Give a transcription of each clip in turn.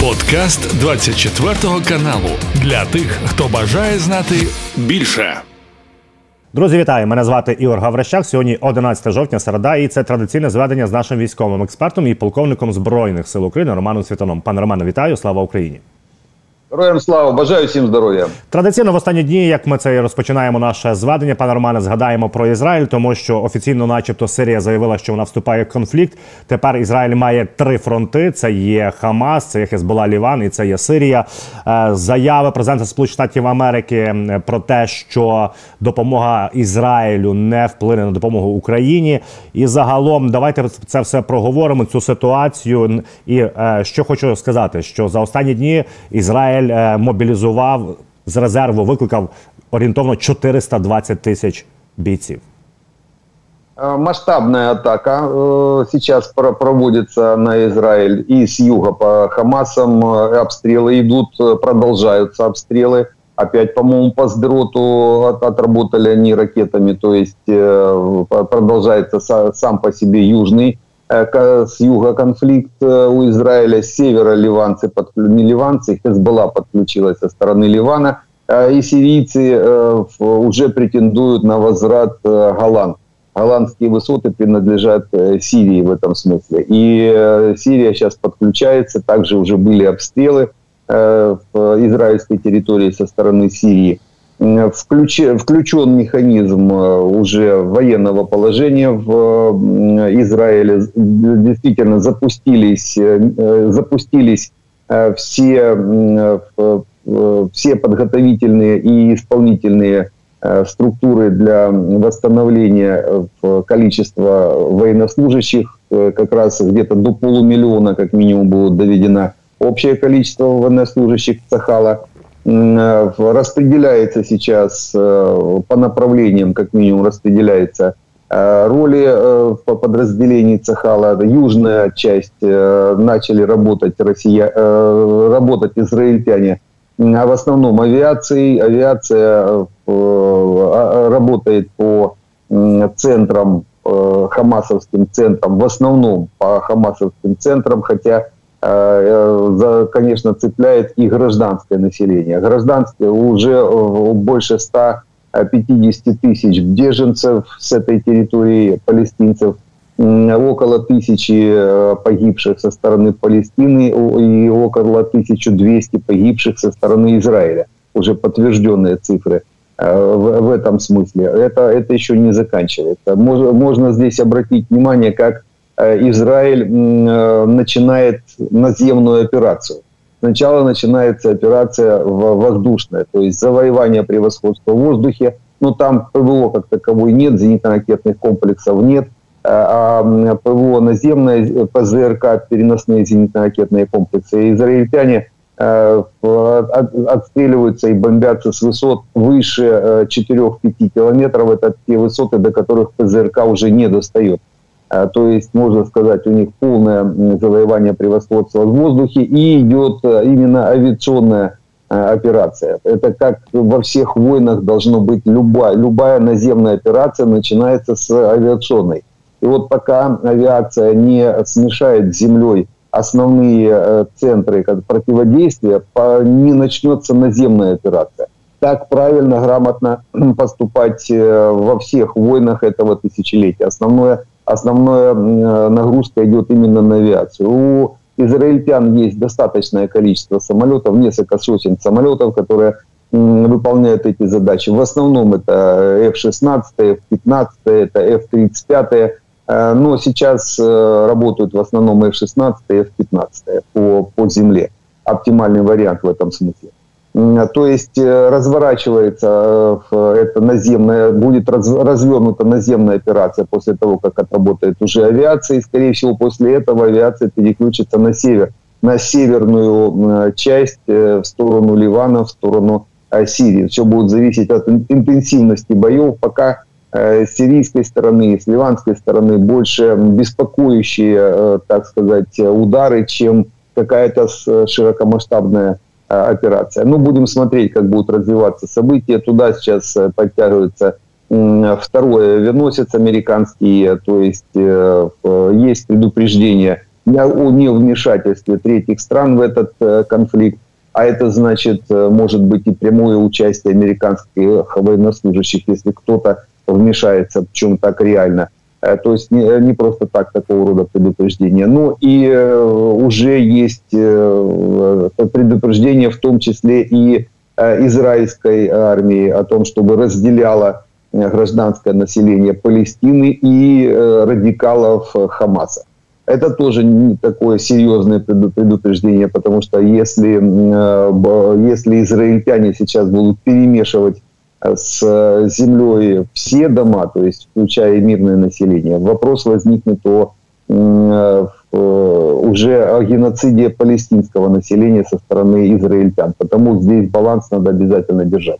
Подкаст 24 каналу для тих, хто бажає знати більше. Друзі, вітаю! Мене звати Ігор Гаврищак. Сьогодні 11 жовтня, середа, і це традиційне зведення з нашим військовим експертом і полковником збройних сил України Романом Світаном. Пане Романе, вітаю! Слава Україні! Героям слава, бажаю всім здоров'я. Традиційно в останні дні, як ми це розпочинаємо наше зведення, пане Романе, згадаємо про Ізраїль, тому що офіційно, начебто, Сирія заявила, що вона вступає в конфлікт. Тепер Ізраїль має три фронти: це є Хамас, це є Хезбола Ліван і це є Сирія. Е, заяви президента Сполучених Штатів Америки про те, що допомога Ізраїлю не вплине на допомогу Україні. І загалом, давайте це все проговоримо. Цю ситуацію. І е, що хочу сказати, що за останні дні Ізраїль. Ізраїль е, мобілізував з резерву, викликав орієнтовно 420 тисяч бійців. Е, масштабная атака э, сейчас проводится на Израиль и с юга по Хамасам э, обстрелы идут, э, продолжаются обстрелы. Опять, по-моему, по Сдроту отработали они ракетами, то есть продолжается сам по себе южный Э, с юга конфликт э, у Израиля, с севера ливанцы, под, не ливанцы, Хезбалла подключилась со стороны Ливана, э, и сирийцы уже претендуют на возврат Голланд. Голландские высоты принадлежат Сирии в этом смысле. И Сирия сейчас подключается, также уже были обстрелы в израильской территории со стороны Сирии включ, включен механизм э, уже военного положения в Израиле. Действительно запустились, э, запустились э, все, все подготовительные и исполнительные структуры для восстановления количества военнослужащих. Как раз где-то до полумиллиона, как минимум, будет доведено общее количество военнослужащих Цахала. Э, распределяется сейчас э, по направлениям, как минимум, распределяется э, роли по подразделению Цахала. Южная часть начали работать, Россия, работать израильтяне, а в основном авиацией. Авиация работает по центрам, хамасовским центрам, в основном по хамасовским центрам, хотя конечно, цепляет и гражданское население. Гражданское уже э, больше 150 тысяч беженцев с этой территории палестинцев, около тысячи э, погибших со стороны Палестины и около 1200 погибших со стороны Израиля. Уже подтвержденные цифры в, в этом смысле. Это, это еще не заканчивается. Можно, можно здесь обратить внимание, как Э, Израиль э, начинает наземную операцию. Сначала начинается операция воздушная, то есть завоевание превосходства в воздухе. Но там ПВО как таковой нет, зенитно-ракетных комплексов нет. Э, а ПВО наземное, ПЗРК, переносные зенитно-ракетные комплексы. Израильтяне отстреливаются и бомбятся с высот выше 4-5 километров. Это те высоты, до которых ПЗРК уже не достает. А, то есть, можно сказать, у них полное завоевание превосходства в воздухе и идет э, именно авиационная э, операция. Это как во всех войнах должно быть любая, любая наземная операция начинается с авиационной. И вот пока авиация не смешает с землей основные э, центры противодействия, не начнется наземная операция. Так правильно, грамотно поступать во всех войнах этого тысячелетия. Основное основная нагрузка идет именно на авиацию. У израильтян есть достаточное количество самолетов, несколько сотен самолетов, которые выполняют эти задачи. В основном это F-16, F-15, это F-35, э, но сейчас э, работают в основном F-16 и F-15 по, по земле. Оптимальный вариант в этом смысле. То есть э, разворачивается э, это наземная, будет развернута наземная операция после того, как отработает уже авиация. И, скорее всего, после этого авиация переключится на север, на северную часть, э, в сторону Ливана, в сторону Сирии. Все будет зависеть от интенсивности боев, пока с сирийской стороны, с ливанской стороны больше беспокоящие, так сказать, удары, чем какая-то широкомасштабная операция. Ну, будем смотреть, как будут развиваться события. Туда сейчас э, подтягивается второй авианосец американский, то есть э, есть предупреждение о невмешательстве третьих стран в этот конфликт. А это значит, может быть, и прямое участие американских военнослужащих, если кто-то вмешается, в чем так реально – Э, то есть не, не просто так такого рода предупреждение. Ну и э, уже есть э, предупреждение в том числе и израильской армии о том, чтобы разделяло гражданское население Палестины и радикалов Хамаса. Это тоже не такое серьезное предупреждение, потому что если, если израильтяне сейчас будут перемешивать с э, землей все дома, то есть включая мирное население, вопрос возникнет о э, уже о геноциде палестинского населения со стороны израильтян. Потому здесь баланс надо обязательно держать.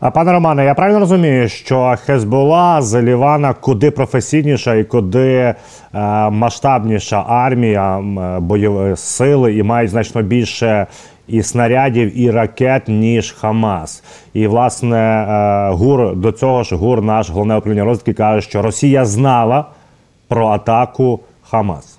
А пане Романе, я правильно розумію, що Хезбола з Лівана куди професійніша і куди е, масштабніша армія, е, бойові сили і мають значно більше і снарядів, і ракет, ніж Хамас. І власне е, гур до цього ж гур, наш головне управління розвідки каже, що Росія знала про атаку Хамас.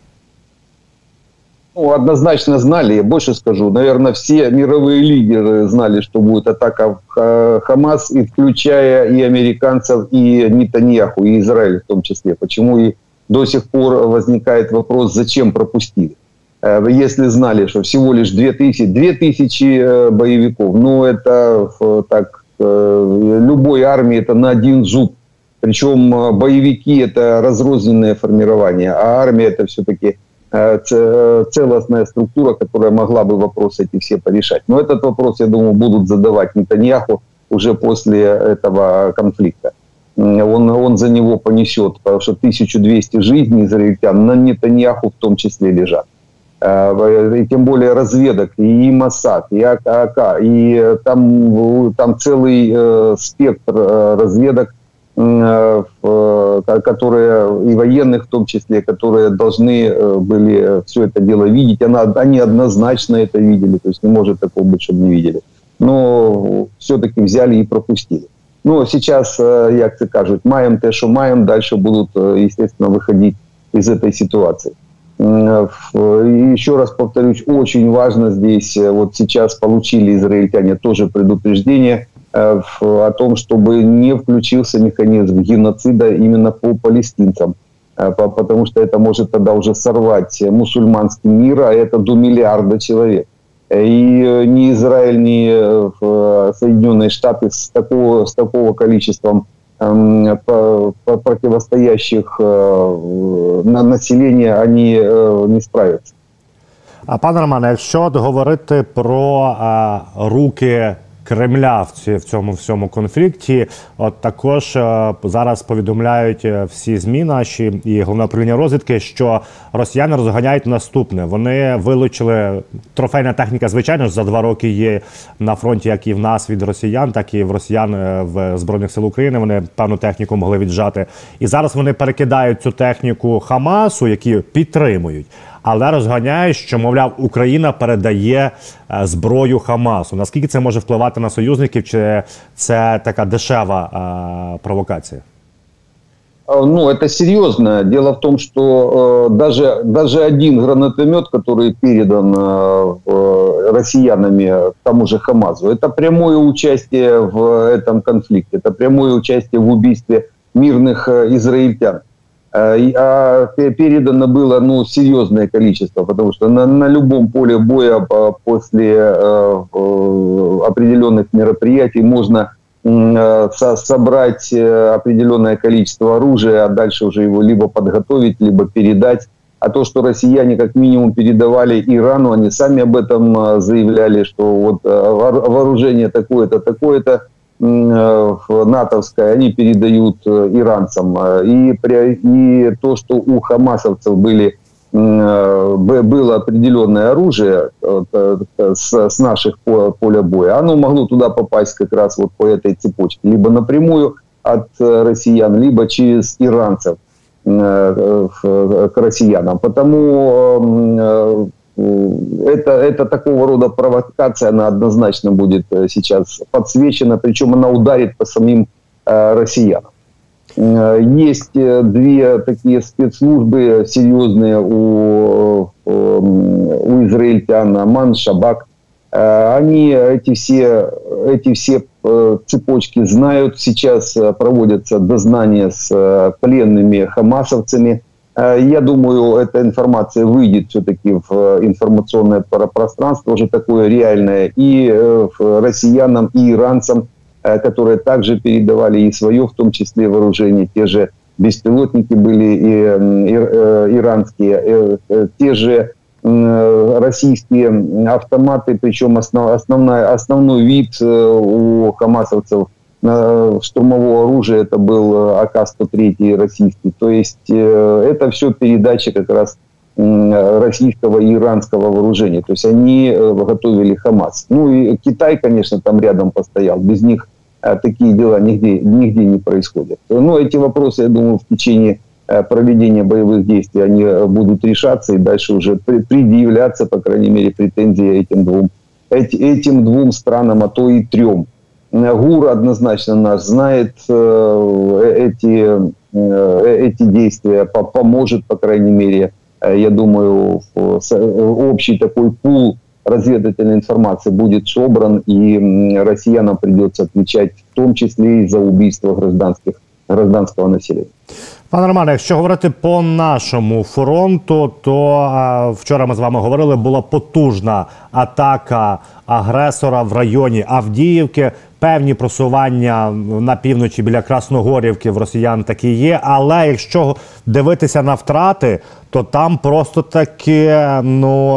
Ну, однозначно знали, я больше скажу. Наверное, все мировые лидеры знали, что будет атака в Хамас, и включая и американцев, и Нетаньяху, и Израиль в том числе. Почему и до сих пор возникает вопрос, зачем пропустили. Э, если знали, что всего лишь 2000, 2000 э, боевиков, ну это так, э, любой армии это на один зуб. Причем боевики это разрозненное формирование, а армия это все-таки целостная структура, которая могла бы вопросы эти все порешать. Но этот вопрос, я думаю, будут задавать Нетаньяху уже после этого конфликта. Он, он за него понесет, потому что 1200 жизней израильтян на Нетаньяху в том числе лежат. Э, и тем более разведок, и МОСАД, и АК, и там, там целый э, спектр э, разведок, которые и военных в том числе, которые должны были все это дело видеть. Она, они однозначно это видели, то есть не может такого быть, чтобы не видели. Но все-таки взяли и пропустили. Но сейчас, як це кажуть, маем те, что маем, дальше будут, естественно, выходить из этой ситуации. Еще раз повторюсь, очень важно здесь, э, вот сейчас получили израильтяне тоже предупреждение э, о том, чтобы не включился механизм геноцида именно по палестинцам, э, потому что это может тогда уже сорвать мусульманский мир, а это до миллиарда человек. И ни Израиль, ни Соединенные Штаты с такого, с такого количеством противостоящих э, на населення вони э, не справляться. А пане Романе, якщо говорити про руки Кремля в цьому всьому конфлікті. От також е, зараз повідомляють е, всі змі наші і головне управління розвідки, що росіяни розганяють наступне. Вони вилучили трофейна техніка. Звичайно ж за два роки є на фронті, як і в нас від росіян, так і в росіян е, в збройних сил України. Вони певну техніку могли віджати. І зараз вони перекидають цю техніку Хамасу, які підтримують але розганяє, що мовляв Україна передає е, зброю Хамасу. Наскільки це може впливати на союзників? Чи це така дешева а, провокація? Ну, это серьезно. Дело в том, что э, даже, даже один гранатомет, который передан э, россиянами тому же Хамазу, это прямое участие в этом конфликте, это прямое участие в убийстве мирных э, израильтян. Э, а передано было ну, серьезное количество, потому что на, на любом поле боя после э, определенных мероприятий можно э, собрать определенное количество оружия, а дальше уже его либо подготовить, либо передать. А то, что россияне как минимум передавали Ирану, они сами об этом заявляли, что вот вооружение такое-то, такое-то, Э, натовская, они передают э, иранцам. И, и то, что у хамасовцев были, э, было определенное оружие с, наших поля боя, оно могло туда попасть как раз вот по этой цепочке. Либо напрямую от россиян, либо через иранцев к россиянам. Потому это, это такого рода провокация, она однозначно будет э, сейчас подсвечена, причем она ударит по самим э, россиянам. Есть две такие спецслужбы серьезные у, у израильтян, Ман, Шабак. Они эти все, эти все цепочки знают. Сейчас проводятся дознания с пленными хамасовцами – Э, я думаю, эта информация выйдет все-таки в э, информационное пространство уже такое реальное и э, россиянам, и иранцам, которые также передавали и свое, в том числе вооружение, те же беспилотники были и иранские, те же российские автоматы, причем основ, основная, основной вид у хамасовцев штурмового оружия это был э, АК-103 российский. То есть э, это все передача как раз российского и иранского вооружения. То есть они э, готовили Хамас. Ну и Китай, конечно, там рядом постоял. Без них такие дела нигде, нигде не происходят. Но эти вопросы, я думаю, в течение проведения боевых действий они будут решаться и дальше уже предъявляться, по крайней мере, претензии этим двум, этим двум странам, а то и трем. ГУР однозначно наш знает э, эти, э, эти действия, поможет, по крайней мере, э, я думаю, общий такой пул разведывательной информации будет собран, и россиянам придется отвечать в том числе и за убийство гражданских, гражданского населения. Пане Романе, якщо говорити по нашому фронту, то а, вчора ми з вами говорили, була потужна атака агресора в районі Авдіївки. Певні просування на півночі біля Красногорівки в росіян такі є. Але якщо дивитися на втрати, то там просто таки ну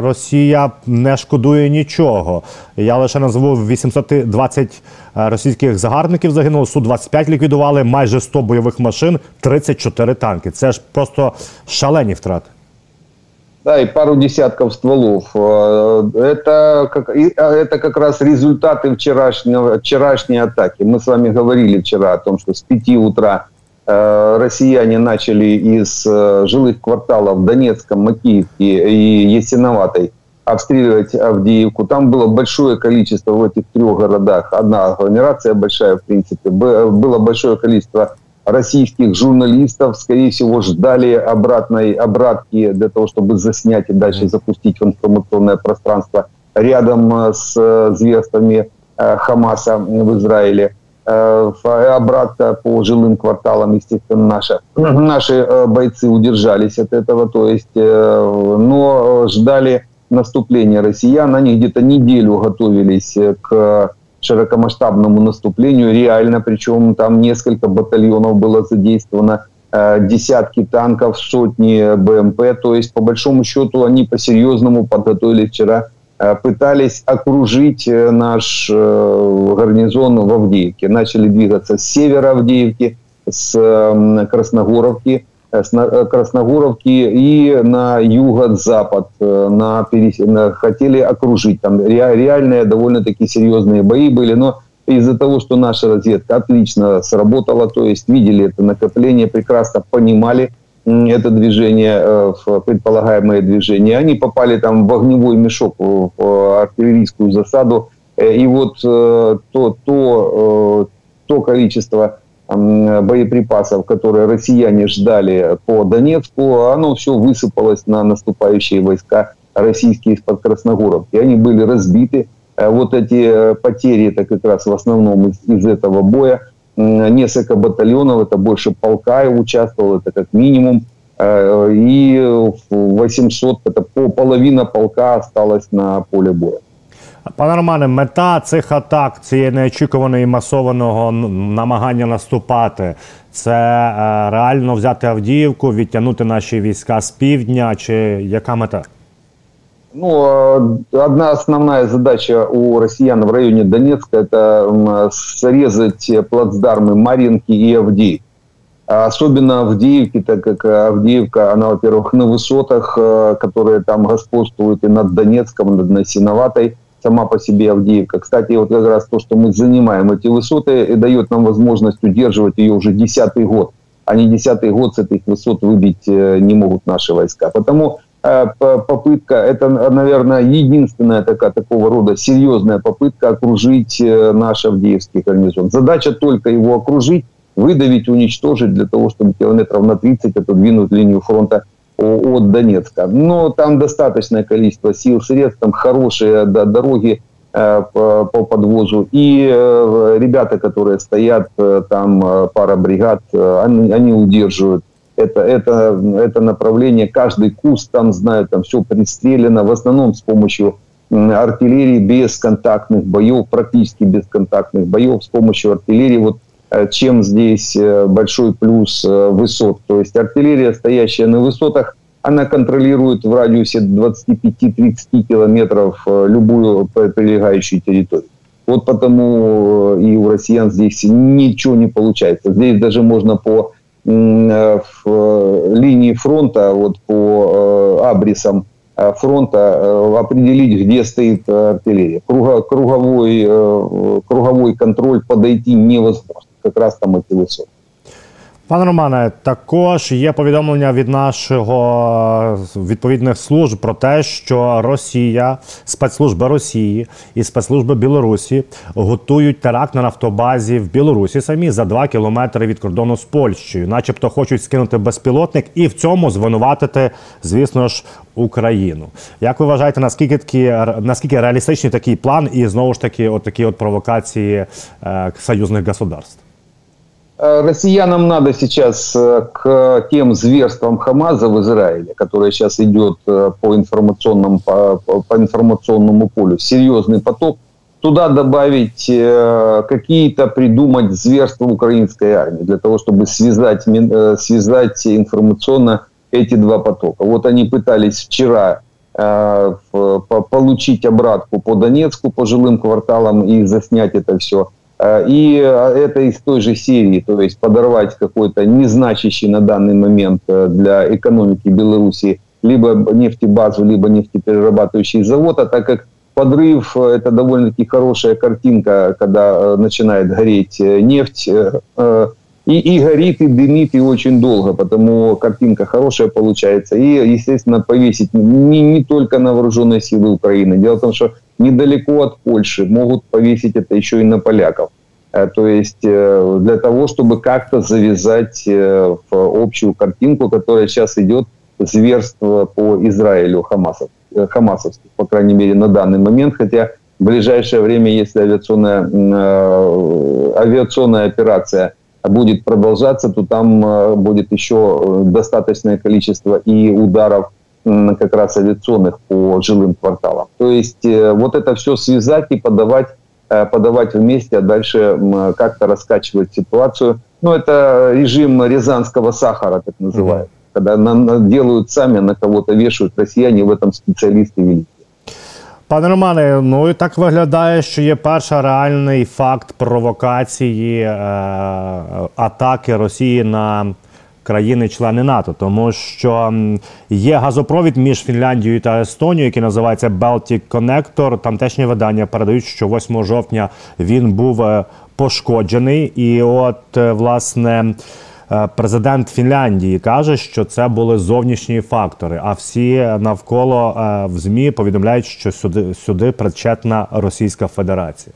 Росія не шкодує нічого. Я лише назву 820 російських загарбників загинуло, су 25 ліквідували, майже 100 бойових машин, 34 танки. Це ж просто шалені втрати. Да, и пару десятков стволов. Э, это как, а, это как раз результаты вчерашнего, вчерашней атаки. Мы с вами говорили вчера о том, что с 5 утра э, россияне начали из э, жилых кварталов Донецком, Макиевке и Ясиноватой обстреливать Авдеевку. Там было большое количество в этих трех городах. Одна агломерация большая, в принципе. Было большое количество российских журналистов, скорее всего, ждали обратной обратки для того, чтобы заснять и дальше запустить в информационное пространство рядом э, с э, зверствами э, Хамаса в Израиле. Обратка по жилым кварталам, естественно, наши, наши бойцы удержались от этого, то есть, но ждали наступления россиян. Они где-то неделю готовились к широкомасштабному наступлению, реально, причем там несколько батальонов было задействовано, э, десятки танков, сотни БМП, то есть по большому счету они по-серьезному подготовили вчера, э, пытались окружить э, наш гарнизон в Авдеевке, начали двигаться с севера Авдеевки, с Красногоровки, с Красногоровки и на юго-запад э, на, на, хотели окружить. Там реальные довольно-таки серьезные бои были, но из-за того, что наша разведка отлично сработала, то есть видели это накопление, прекрасно понимали это движение, э, предполагаемое движение, они попали там в огневой мешок, в артиллерийскую засаду, э, и вот то, то, то количество боеприпасов, которые россияне ждали по Донецку, оно все высыпалось на наступающие войска российские из-под Красногоровки. Они были разбиты. Э, вот эти э, потери, это как раз в основном из, из этого боя. Несколько батальонов, это больше полка участвовало, это как минимум. Э, и 800, это половина полка осталось на поле боя. Пане Романе, мета цих атак, цієї неочікуваної масованого намагання наступати, це е, реально взяти Авдіївку, відтягнути наші війська з півдня, чи яка мета? Ну, одна основная задача у россиян в районе Донецка – это срезать плацдармы Маринки и Авдеевки. Особенно Авдеевки, так как Авдеевка, она, во-первых, на высотах, э, которые там господствуют и над Донецком, над Насиноватой, сама по себе Авдеевка. Кстати, вот как раз то, что мы занимаем эти высоты, и дает нам возможность удерживать ее уже десятый год. А не десятый год с этих высот выбить э, не могут наши войска. Потому э, попытка, это, наверное, единственная такая, такого рода серьезная попытка окружить э, наш Авдеевский гарнизон. Задача только его окружить, выдавить, уничтожить для того, чтобы километров на 30 отодвинуть линию фронта от Донецка. Но там достаточное количество сил, средств, там хорошие дороги э, по, подвозу. И э, ребята, которые стоят, э, там пара бригад, они, они удерживают это, это, это направление. Каждый куст там знают, там все пристрелено, в основном с помощью артиллерии бесконтактных боев, практически бесконтактных боев с помощью артиллерии. Вот чем здесь э, большой плюс э, высот. То есть артиллерия, стоящая на высотах, она контролирует в радиусе 25-30 километров любую прилегающую территорию. Вот потому и у россиян здесь ничего не получается. Здесь даже можно по линии фронта, вот по абрисам фронта определить, где стоит артиллерия. Круговой, круговой контроль подойти невозможно якраз там і висоти. Пане Романе, також є повідомлення від нашого відповідних служб про те, що Росія, спецслужби Росії і спецслужби Білорусі готують теракт на нафтобазі в Білорусі самі за два кілометри від кордону з Польщею, начебто хочуть скинути безпілотник і в цьому звинуватити, звісно ж, Україну. Як ви вважаєте, наскільки такі наскільки реалістичний такий план, і знову ж таки, от такі от провокації е, союзних государств? Э, россиянам надо сейчас э, к тем зверствам Хамаза в Израиле, которое сейчас идет э, по информационному, по, по информационному полю, серьезный поток, туда добавить какие-то, придумать зверства украинской армии, для того, чтобы связать, связать информационно эти два потока. Вот они пытались вчера получить обратку по Донецку, по жилым кварталам и заснять это все – и э, это из той же серии, то есть подорвать какой-то незначащий на данный момент э, для экономики Беларуси либо нефтебазу, либо нефтеперерабатывающий завод, а так как подрыв – это довольно-таки хорошая картинка, когда начинает гореть нефть, и, и горит, и дымит, и очень долго, потому картинка хорошая получается. И, естественно, повесить не, не только на вооруженные силы Украины. Дело в том, что недалеко от Польши могут повесить это еще и на поляков. Э, то есть э, для того, чтобы как-то завязать э, в общую картинку, которая сейчас идет зверство по Израилю Хамасов, хамасовских, по крайней мере, на данный момент. Хотя в ближайшее время, если авиационная, авиационная операция – будет продолжаться, то там э, будет еще э, достаточное количество и ударов как раз авиационных по жилым кварталам. То есть э, вот это все связать и подавать, подавать вместе, а дальше как-то раскачивать ситуацию. Ну, это режим рязанского сахара, так называют. Mm-hmm. Когда на, делают сами, на кого-то вешают. Россияне в этом специалисты великие. Пане Романе, ну і так виглядає, що є перший реальний факт провокації е, атаки Росії на країни-члени НАТО, тому що є газопровід між Фінляндією та Естонією, який називається Baltic Connector. Тамтешні видання передають, що 8 жовтня він був е, пошкоджений, і от е, власне. Е, президент Фінляндії каже, що це були зовнішні фактори. А всі навколо е, в змі повідомляють, що сюди сюди причетна Російська Федерація.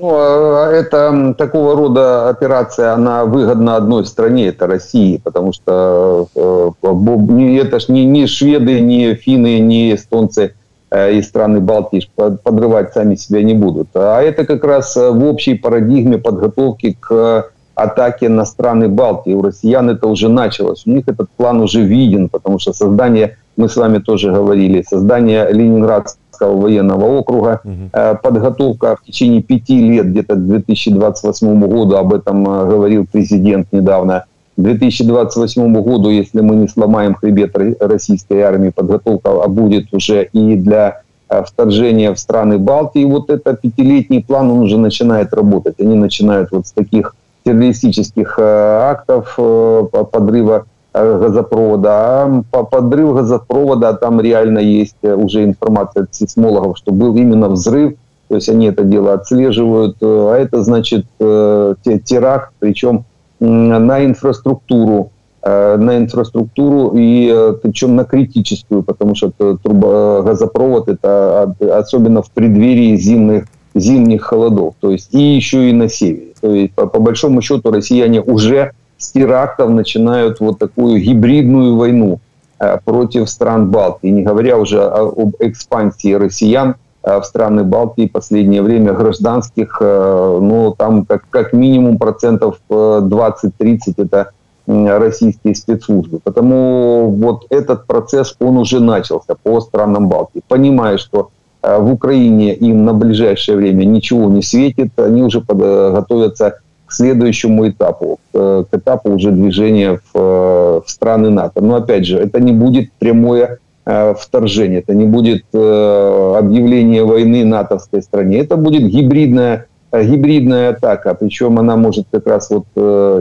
Ну, это такого рода операция, она выгодна одной стране, это России, потому что э, это ж не, не шведы, не финны, не эстонцы э, и страны Балтии подрывать сами себя не будут. А это как раз в общей парадигме подготовки к атаки на страны Балтии. У россиян это уже началось. У них этот план уже виден, потому что создание, мы с вами тоже говорили, создание Ленинградского военного округа, угу. подготовка в течение пяти лет, где-то к 2028 году, об этом э, говорил президент недавно, к 2028 году, если мы не сломаем хребет российской армии, подготовка будет уже и для э, вторжения в страны Балтии. Вот это пятилетний план, он уже начинает работать. Они начинают вот с таких террористических э, актов э, подрыва э, газопровода. А подрыв газопровода, там реально есть уже информация от сейсмологов, что был именно взрыв, то есть они это дело отслеживают, а это значит теракт, причем на инфраструктуру, на инфраструктуру и причем на критическую, потому что труба, газопровод это особенно в преддверии зимних, зимних холодов, то есть и еще и на севере. То есть, по, по большому счету, россияне уже с терактов начинают вот такую гибридную войну э, против стран Балтии, не говоря уже об экспансии россиян э, в страны Балтии в последнее время гражданских, э, ну, там как, как минимум процентов 20-30 это российские спецслужбы. Потому вот этот процесс, он уже начался по странам Балтии. Понимая, что в Украине им на ближайшее время ничего не светит, они уже готовятся следующему этапу, к этапу уже движения в, в страны НАТО. Но опять же, это не будет прямое э, вторжение, это не будет э, объявление войны натовской стране, это будет гибридная э, гибридная атака, причем она может как раз вот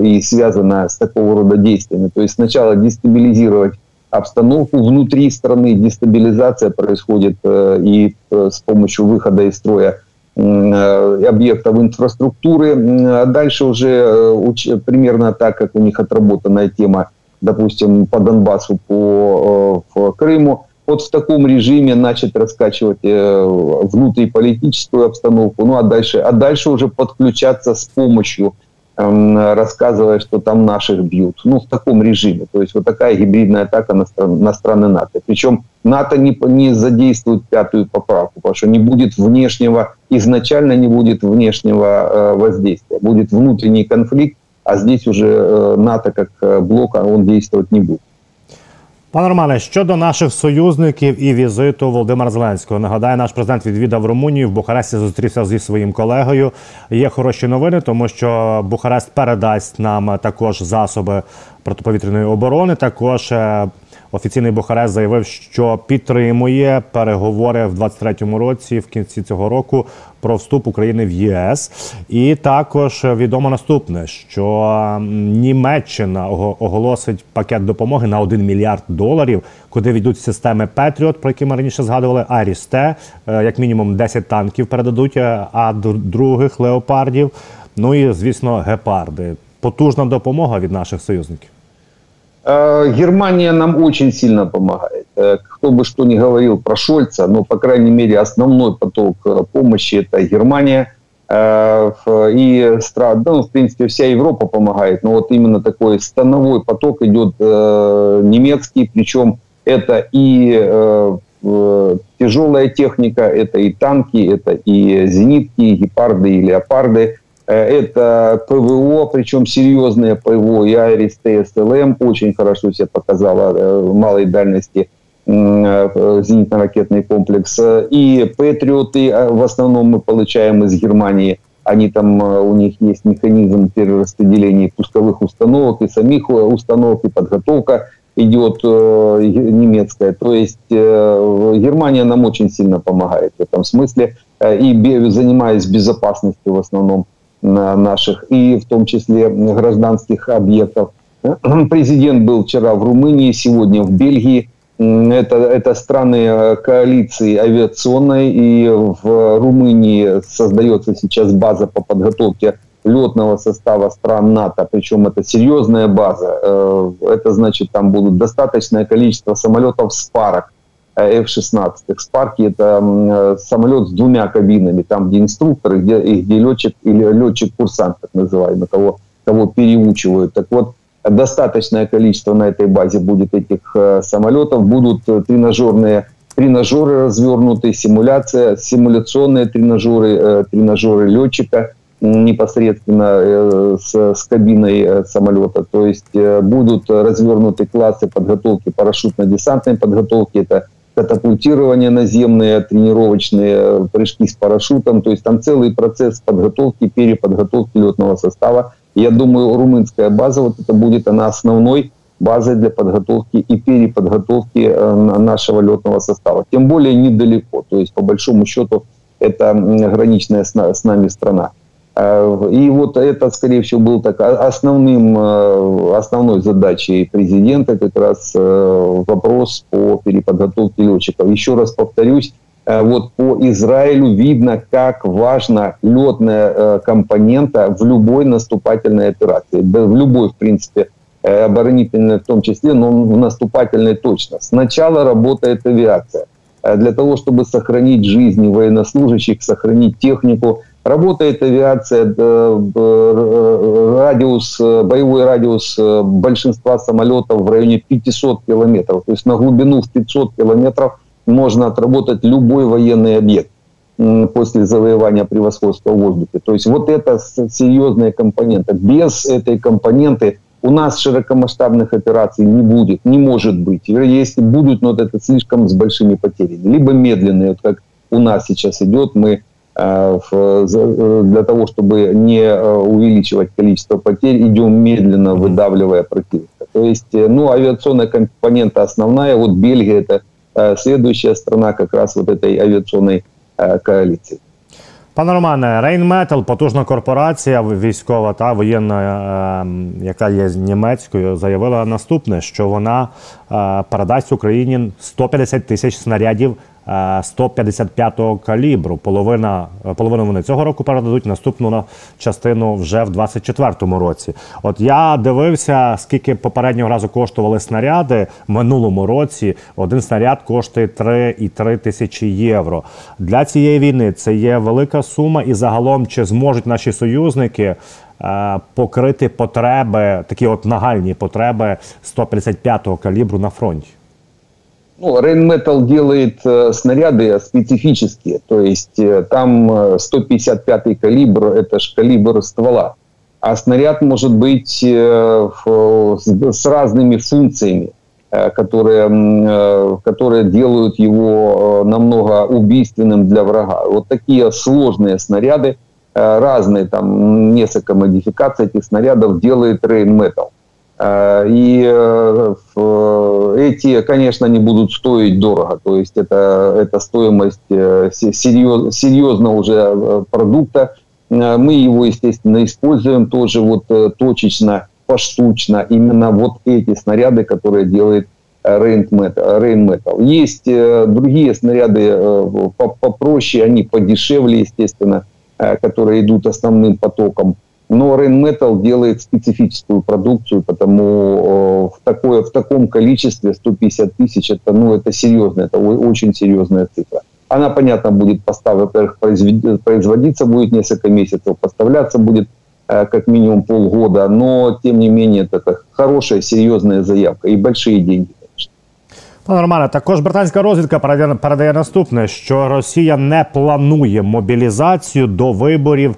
и связана с такого рода действиями. То есть сначала дестабилизировать обстановку внутри страны, дестабилизация происходит и с помощью выхода из строя Э, объектов инфраструктуры. А дальше уже э, примерно так, как у них отработанная тема, допустим, по Донбассу, по э, в Крыму, вот в таком режиме начать раскачивать внутриполитическую обстановку, ну а дальше, а дальше уже подключаться с помощью рассказывая, что там наших бьют. Ну, в таком режиме. То есть вот такая гибридная атака на, стран, на страны НАТО. Причем НАТО не, не задействует пятую поправку, потому что не будет внешнего, изначально не будет внешнего э, воздействия. Будет внутренний конфликт, а здесь уже э, НАТО как э, блок, а он действовать не будет. Пане Романе, щодо наших союзників і візиту Володимира Зеленського, нагадаю, наш президент відвідав Румунію в Бухаресті. Зустрівся зі своїм колегою. Є хороші новини, тому що Бухарест передасть нам також засоби протиповітряної оборони. Також Офіційний Бухарест заявив, що підтримує переговори в 23-му році, в кінці цього року, про вступ України в ЄС. І також відомо наступне, що Німеччина оголосить пакет допомоги на 1 мільярд доларів, куди війдуть системи Петріот, про які ми раніше згадували, Арісте, як мінімум 10 танків передадуть, а других леопардів. Ну і звісно, гепарди. Потужна допомога від наших союзників. Э, Германия нам очень сильно помогает. Э, кто бы что ни говорил про Шольца, но, по крайней мере, основной поток э, помощи – это Германия. И, ну, в принципе, вся Европа помогает. Но вот именно такой становой поток идет немецкий, причем это и тяжелая техника, это и танки, это и зенитки, и гепарды, и леопарды – это ПВО, причем серьезное ПВО, и Айрис ТСЛМ очень хорошо себя показала э, малой дальности э, зенитно-ракетный комплекс. И Патриоты в основном мы получаем из Германии. Они там, у них есть механизм перераспределения пусковых установок и самих установок, и подготовка идет немецкая. То есть Германия нам очень сильно помогает в этом смысле. И занимаясь безопасностью в основном наших, и в том числе гражданских объектов. Президент был вчера в Румынии, сегодня в Бельгии. Это, это страны э, коалиции авиационной, и в Румынии создается сейчас база по подготовке летного состава стран НАТО, причем это серьезная база. Э, это значит, там будут достаточное количество самолетов с парок F-16. Спарки это э, самолет с двумя кабинами, там где инструкторы, где, и где летчик или летчик-курсант, так называемый, кого, кого переучивают. Так вот, достаточное количество на этой базе будет этих э, самолетов, будут тренажерные тренажеры развернуты, симуляция, симуляционные тренажеры, э, тренажеры летчика непосредственно с, с кабиной самолета. То есть будут развернуты классы подготовки парашютно-десантной подготовки. Это катапультирование наземные, тренировочные прыжки с парашютом. То есть там целый процесс подготовки, переподготовки летного состава. Я думаю, румынская база, вот это будет она основной базой для подготовки и переподготовки э, нашего летного состава. Тем более недалеко. То есть, по большому счету, это граничная с нами страна. Э, и вот это, скорее всего, был так основным, э, основной задачей президента как раз э, вопрос по переподготовке летчиков. Еще раз повторюсь, вот по Израилю видно, как важна летная компонента в любой наступательной операции, в любой, в принципе, оборонительной в том числе, но в наступательной точно. Сначала работает авиация. Для того, чтобы сохранить жизни военнослужащих, сохранить технику, Работает авиация, радиус, боевой радиус большинства самолетов в районе 500 километров. То есть на глубину в 500 километров можно отработать любой военный объект после завоевания превосходства в воздухе. То есть вот это серьезная компонента. Без этой компоненты у нас широкомасштабных операций не будет, не может быть. Если будут, но это слишком с большими потерями. Либо медленные, вот как у нас сейчас идет, мы э, э, для того, чтобы не э, увеличивать количество потерь, идем медленно, выдавливая противника. То есть, ну, авиационная компонента основная. Вот Бельгия – это следующая страна как раз вот этой авиационной коалиции. Пане Романе, Рейнметал, потужна корпорація військова та воєнна, е, яка є німецькою, заявила наступне: що вона е, передасть Україні 150 тисяч снарядів 155-го калібру. Половина половину вони цього року передадуть наступну частину вже в 24-му році. От я дивився, скільки попереднього разу коштували снаряди минулому році. Один снаряд коштує 3,3 тисячі євро. Для цієї війни це є велика сума, і загалом чи зможуть наші союзники. Покрити потреби, такі от нагальні потреби 155-го калібру на фронті. Ну, Rheinmetall делает э, снаряды специфические, то есть э, там 155-й э, калибр – это ж калибр ствола, а снаряд может быть э, в, с разными функциями, э, которые, э, которые делают его намного убийственным для врага. Вот такие сложные снаряды, разные, там несколько модификаций этих снарядов делает Rheinmetall. Э, и э, эти, конечно, не будут стоить дорого. То есть это, это стоимость э, серьез, серьезного уже продукта. Мы его, естественно, используем тоже вот точечно, поштучно. Именно вот эти снаряды, которые делает Rain Metal. Есть другие снаряды попроще, они подешевле, естественно, которые идут основным потоком Но Rheinmetall делает специфическую продукцию, потому э, в, такое, в таком количестве 150 тысяч, это, ну, это серьезно, это очень серьезная цифра. Она, понятно, будет поставлена, во-первых, производиться будет несколько месяцев, поставляться будет э, как минимум полгода, но, тем не менее, это хорошая, серьезная заявка и большие деньги. Пане Романе, також британська розвідка передає, передає наступне: що Росія не планує мобілізацію до виборів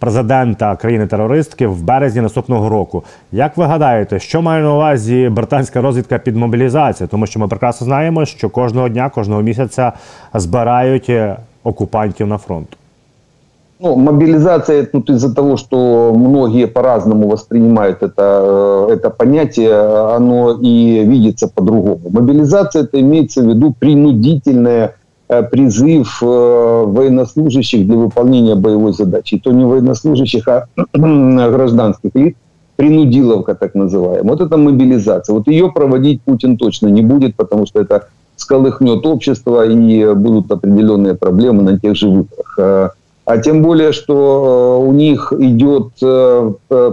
президента країни-терористки в березні наступного року. Як ви гадаєте, що має на увазі британська розвідка під мобілізацію? Тому що ми прекрасно знаємо, що кожного дня, кожного місяця збирають е, окупантів на фронт. Ну, мобилизация тут из-за того, что многие по-разному воспринимают это, э, это понятие, оно и видится по-другому. Мобилизация это имеется в виду принудительное Э, призыв э, военнослужащих для выполнения боевой задачи. То не военнослужащих, а гражданских лиц, принудиловка так называемая. Вот это мобилизация. Вот ее проводить Путин точно не будет, потому что это сколыхнет общество и будут определенные проблемы на тех же выборах. Э, а тем более, что у них идет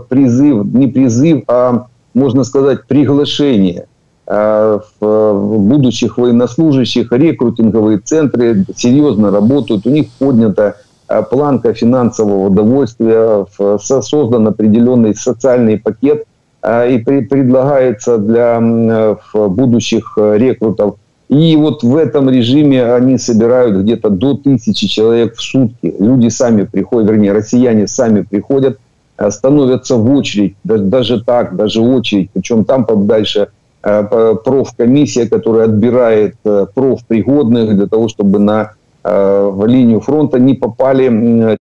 призыв, не призыв, а, можно сказать, приглашение Э, будущих военнослужащих, рекрутинговые центры серьезно работают, у них поднята э, планка финансового удовольствия, создан определенный социальный пакет э, и предлагается для будущих рекрутов. И вот в этом режиме они собирают где-то до тысячи человек в сутки. Люди сами приходят, вернее, россияне сами приходят, становятся в очередь, даже так, даже очередь, причем там подальше – Э, профкомиссия, которая отбирает э, профпригодных для того, чтобы на э, в линию фронта не попали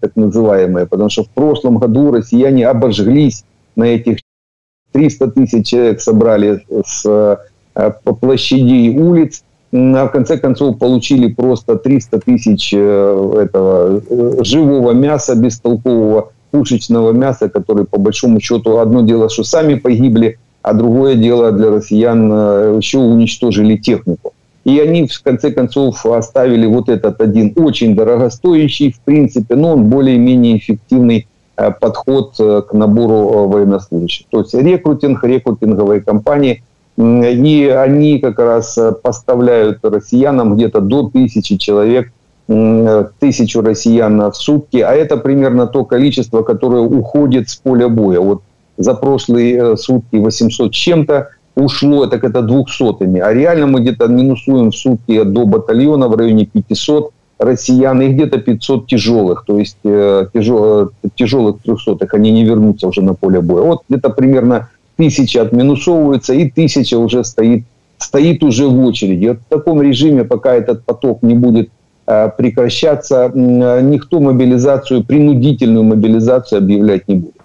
так называемые. Потому что в прошлом году россияне обожглись на этих 300 тысяч человек собрали с площадей улиц, а в конце концов получили просто 300 тысяч этого живого мяса, бестолкового пушечного мяса, который по большому счету одно дело, что сами погибли, а другое дело для россиян э, еще уничтожили технику. И они, в конце концов, оставили вот этот один очень дорогостоящий, в принципе, но он более-менее эффективный э, подход э, к набору военнослужащих. То есть рекрутинг, рекрутинговые компании, и они как раз поставляют россиянам где-то до тысячи человек тысячу россиян в сутки, а это примерно то количество, которое уходит с поля боя. Вот за прошлые сутки 800 с чем-то ушло, так это двухсотыми. А реально мы где-то минусуем в сутки до батальона в районе 500 россиян и где-то 500 тяжелых. То есть э, тяжел, тяжелых трехсотых, они не вернутся уже на поле боя. Вот где-то примерно тысяча отминусовывается и тысяча уже стоит, стоит уже в очереди. Вот в таком режиме, пока этот поток не будет э, прекращаться, э, никто мобилизацию, принудительную мобилизацию объявлять не будет.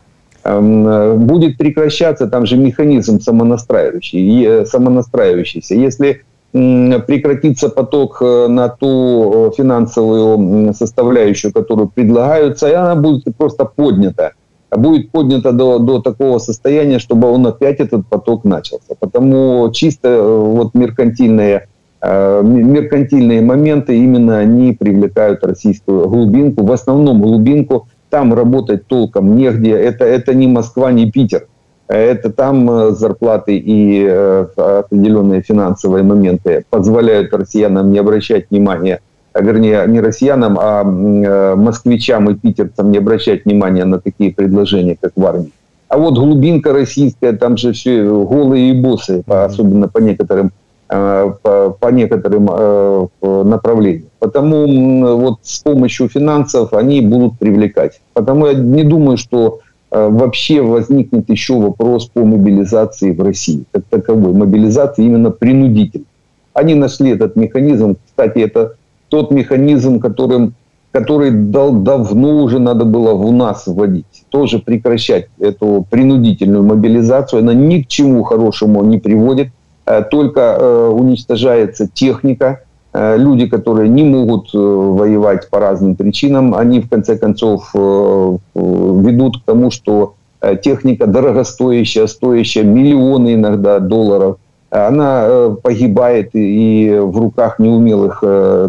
Эм, будет прекращаться, там же механизм самонастраивающий, э, самонастраивающийся. Если прекратится поток э, на ту э, финансовую составляющую, которую предлагаются, и она будет просто поднята. Будет поднята до, до такого состояния, чтобы он опять этот поток начался. Потому чисто вот меркантильные, меркантильные моменты именно они привлекают российскую глубинку, в основном глубинку, там работать толком негде. Это, это не Москва, не Питер. Это там э, зарплаты и э, определенные финансовые моменты позволяют россиянам не обращать внимания, а, вернее, не россиянам, а э, москвичам и питерцам не обращать внимания на такие предложения, как в армии. А вот глубинка российская, там же все голые и босы, особенно по некоторым по, по некоторым э, направлениям. Потому вот с помощью финансов они будут привлекать. Потому я не думаю, что э, вообще возникнет еще вопрос по мобилизации в России, как таковой. Мобилизации именно принудительной. Они нашли этот механизм. Кстати, это тот механизм, которым, который дал, давно уже надо было в нас вводить. Тоже прекращать эту принудительную мобилизацию. Она ни к чему хорошему не приводит – Э, только э, уничтожается техника, э, люди, которые не могут воевать по разным причинам, они в конце концов ведут к тому, что техника дорогостоящая, стоящая миллионы иногда долларов, она погибает и в руках неумелых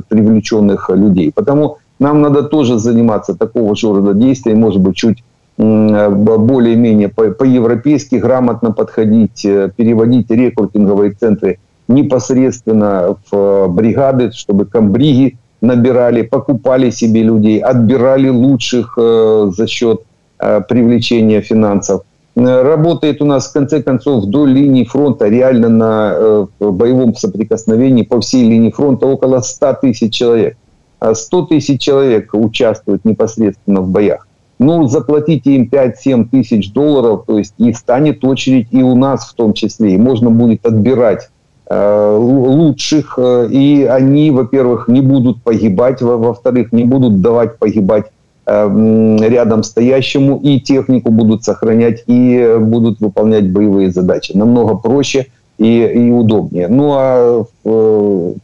привлеченных людей. Потому нам надо тоже заниматься такого же рода действий, может быть, чуть более-менее по-европейски грамотно подходить, э, переводить рекрутинговые центры непосредственно в э, бригады, чтобы комбриги набирали, покупали себе людей, отбирали лучших э, за счет привлечения финансов. Работает у нас, в конце концов, вдоль линии фронта, реально на боевом соприкосновении по всей линии фронта около 100 тысяч человек. 100 тысяч человек участвуют непосредственно в боях ну, заплатите им 5-7 тысяч долларов, то есть и станет очередь и у нас в том числе, и можно будет отбирать э, лучших, э, и они, во-первых, не будут погибать, во-вторых, не будут давать погибать э, рядом стоящему, и технику будут сохранять, и будут выполнять боевые задачи. Намного проще и, и удобнее. Ну а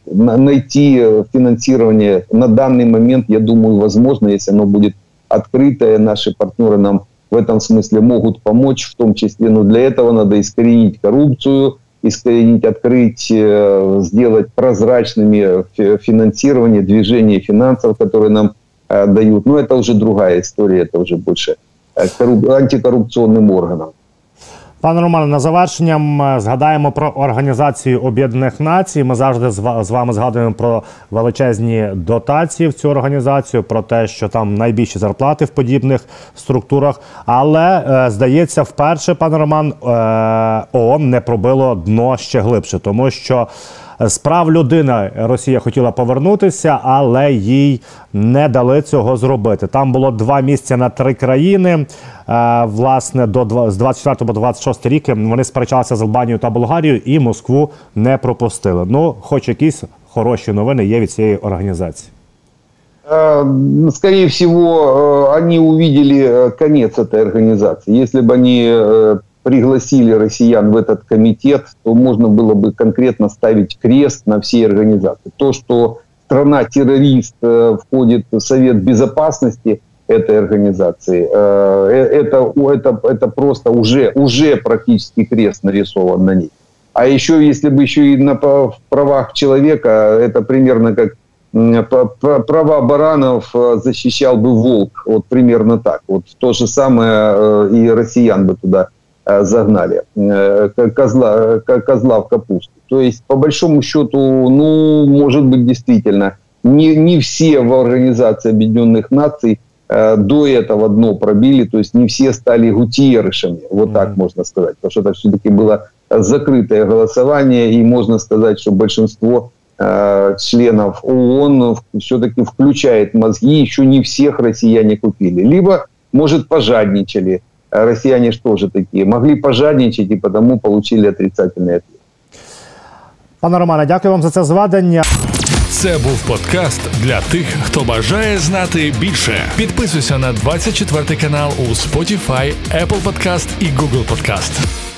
найти финансирование на данный момент, я думаю, возможно, если оно будет открытая. Наши партнеры нам в этом смысле могут помочь, в том числе. Но для этого надо искоренить коррупцию, искоренить, открыть, э, сделать прозрачными финансирование, движение финансов, которые нам э, дают. Но это уже другая история, это уже больше э, антикоррупционным органам. Пане Романе, на завершенням е, згадаємо про організацію Об'єднаних Націй. Ми завжди з вами згадуємо про величезні дотації в цю організацію, про те, що там найбільші зарплати в подібних структурах. Але е, здається, вперше пане Роман е, ООН не пробило дно ще глибше, тому що з прав людини Росія хотіла повернутися, але їй не дали цього зробити. Там було два місця на три країни. Е, власне, до з 24 по 26 рік вони сперечалися з Албанією та Болгарією і Москву не пропустили. Ну, хоч якісь хороші новини є від цієї організації. Е, скорее всего, е, они увидели конец этой организации. Если бы они пригласили россиян в этот комитет, то можно было бы конкретно ставить крест на всей организации. То, что страна-террорист э, входит в Совет Безопасности этой организации, э, э, это, это, это просто уже, уже практически крест нарисован на ней. А еще, если бы еще и на правах человека, это примерно как права баранов защищал бы волк, вот примерно так. Вот то же самое и россиян бы туда загнали э, козла, козла в капусту. То есть, по большому счету, ну, может быть, действительно, не, не все в Организации Объединенных Наций э, до этого дно пробили, то есть не все стали гутиерышами, вот так можно сказать, потому что это все-таки было закрытое голосование, и можно сказать, что большинство э, членов ООН все-таки включает мозги, еще не всех россияне купили. Либо, может, пожадничали. Россияне что же такие? Могли пожадничать и потому получили отрицательный ответ. Пане Романе, дякую вам за це зведення. Це був подкаст для тих, хто бажає знати більше. Підписуйся на 24 канал у Spotify, Apple Podcast і Google Podcast.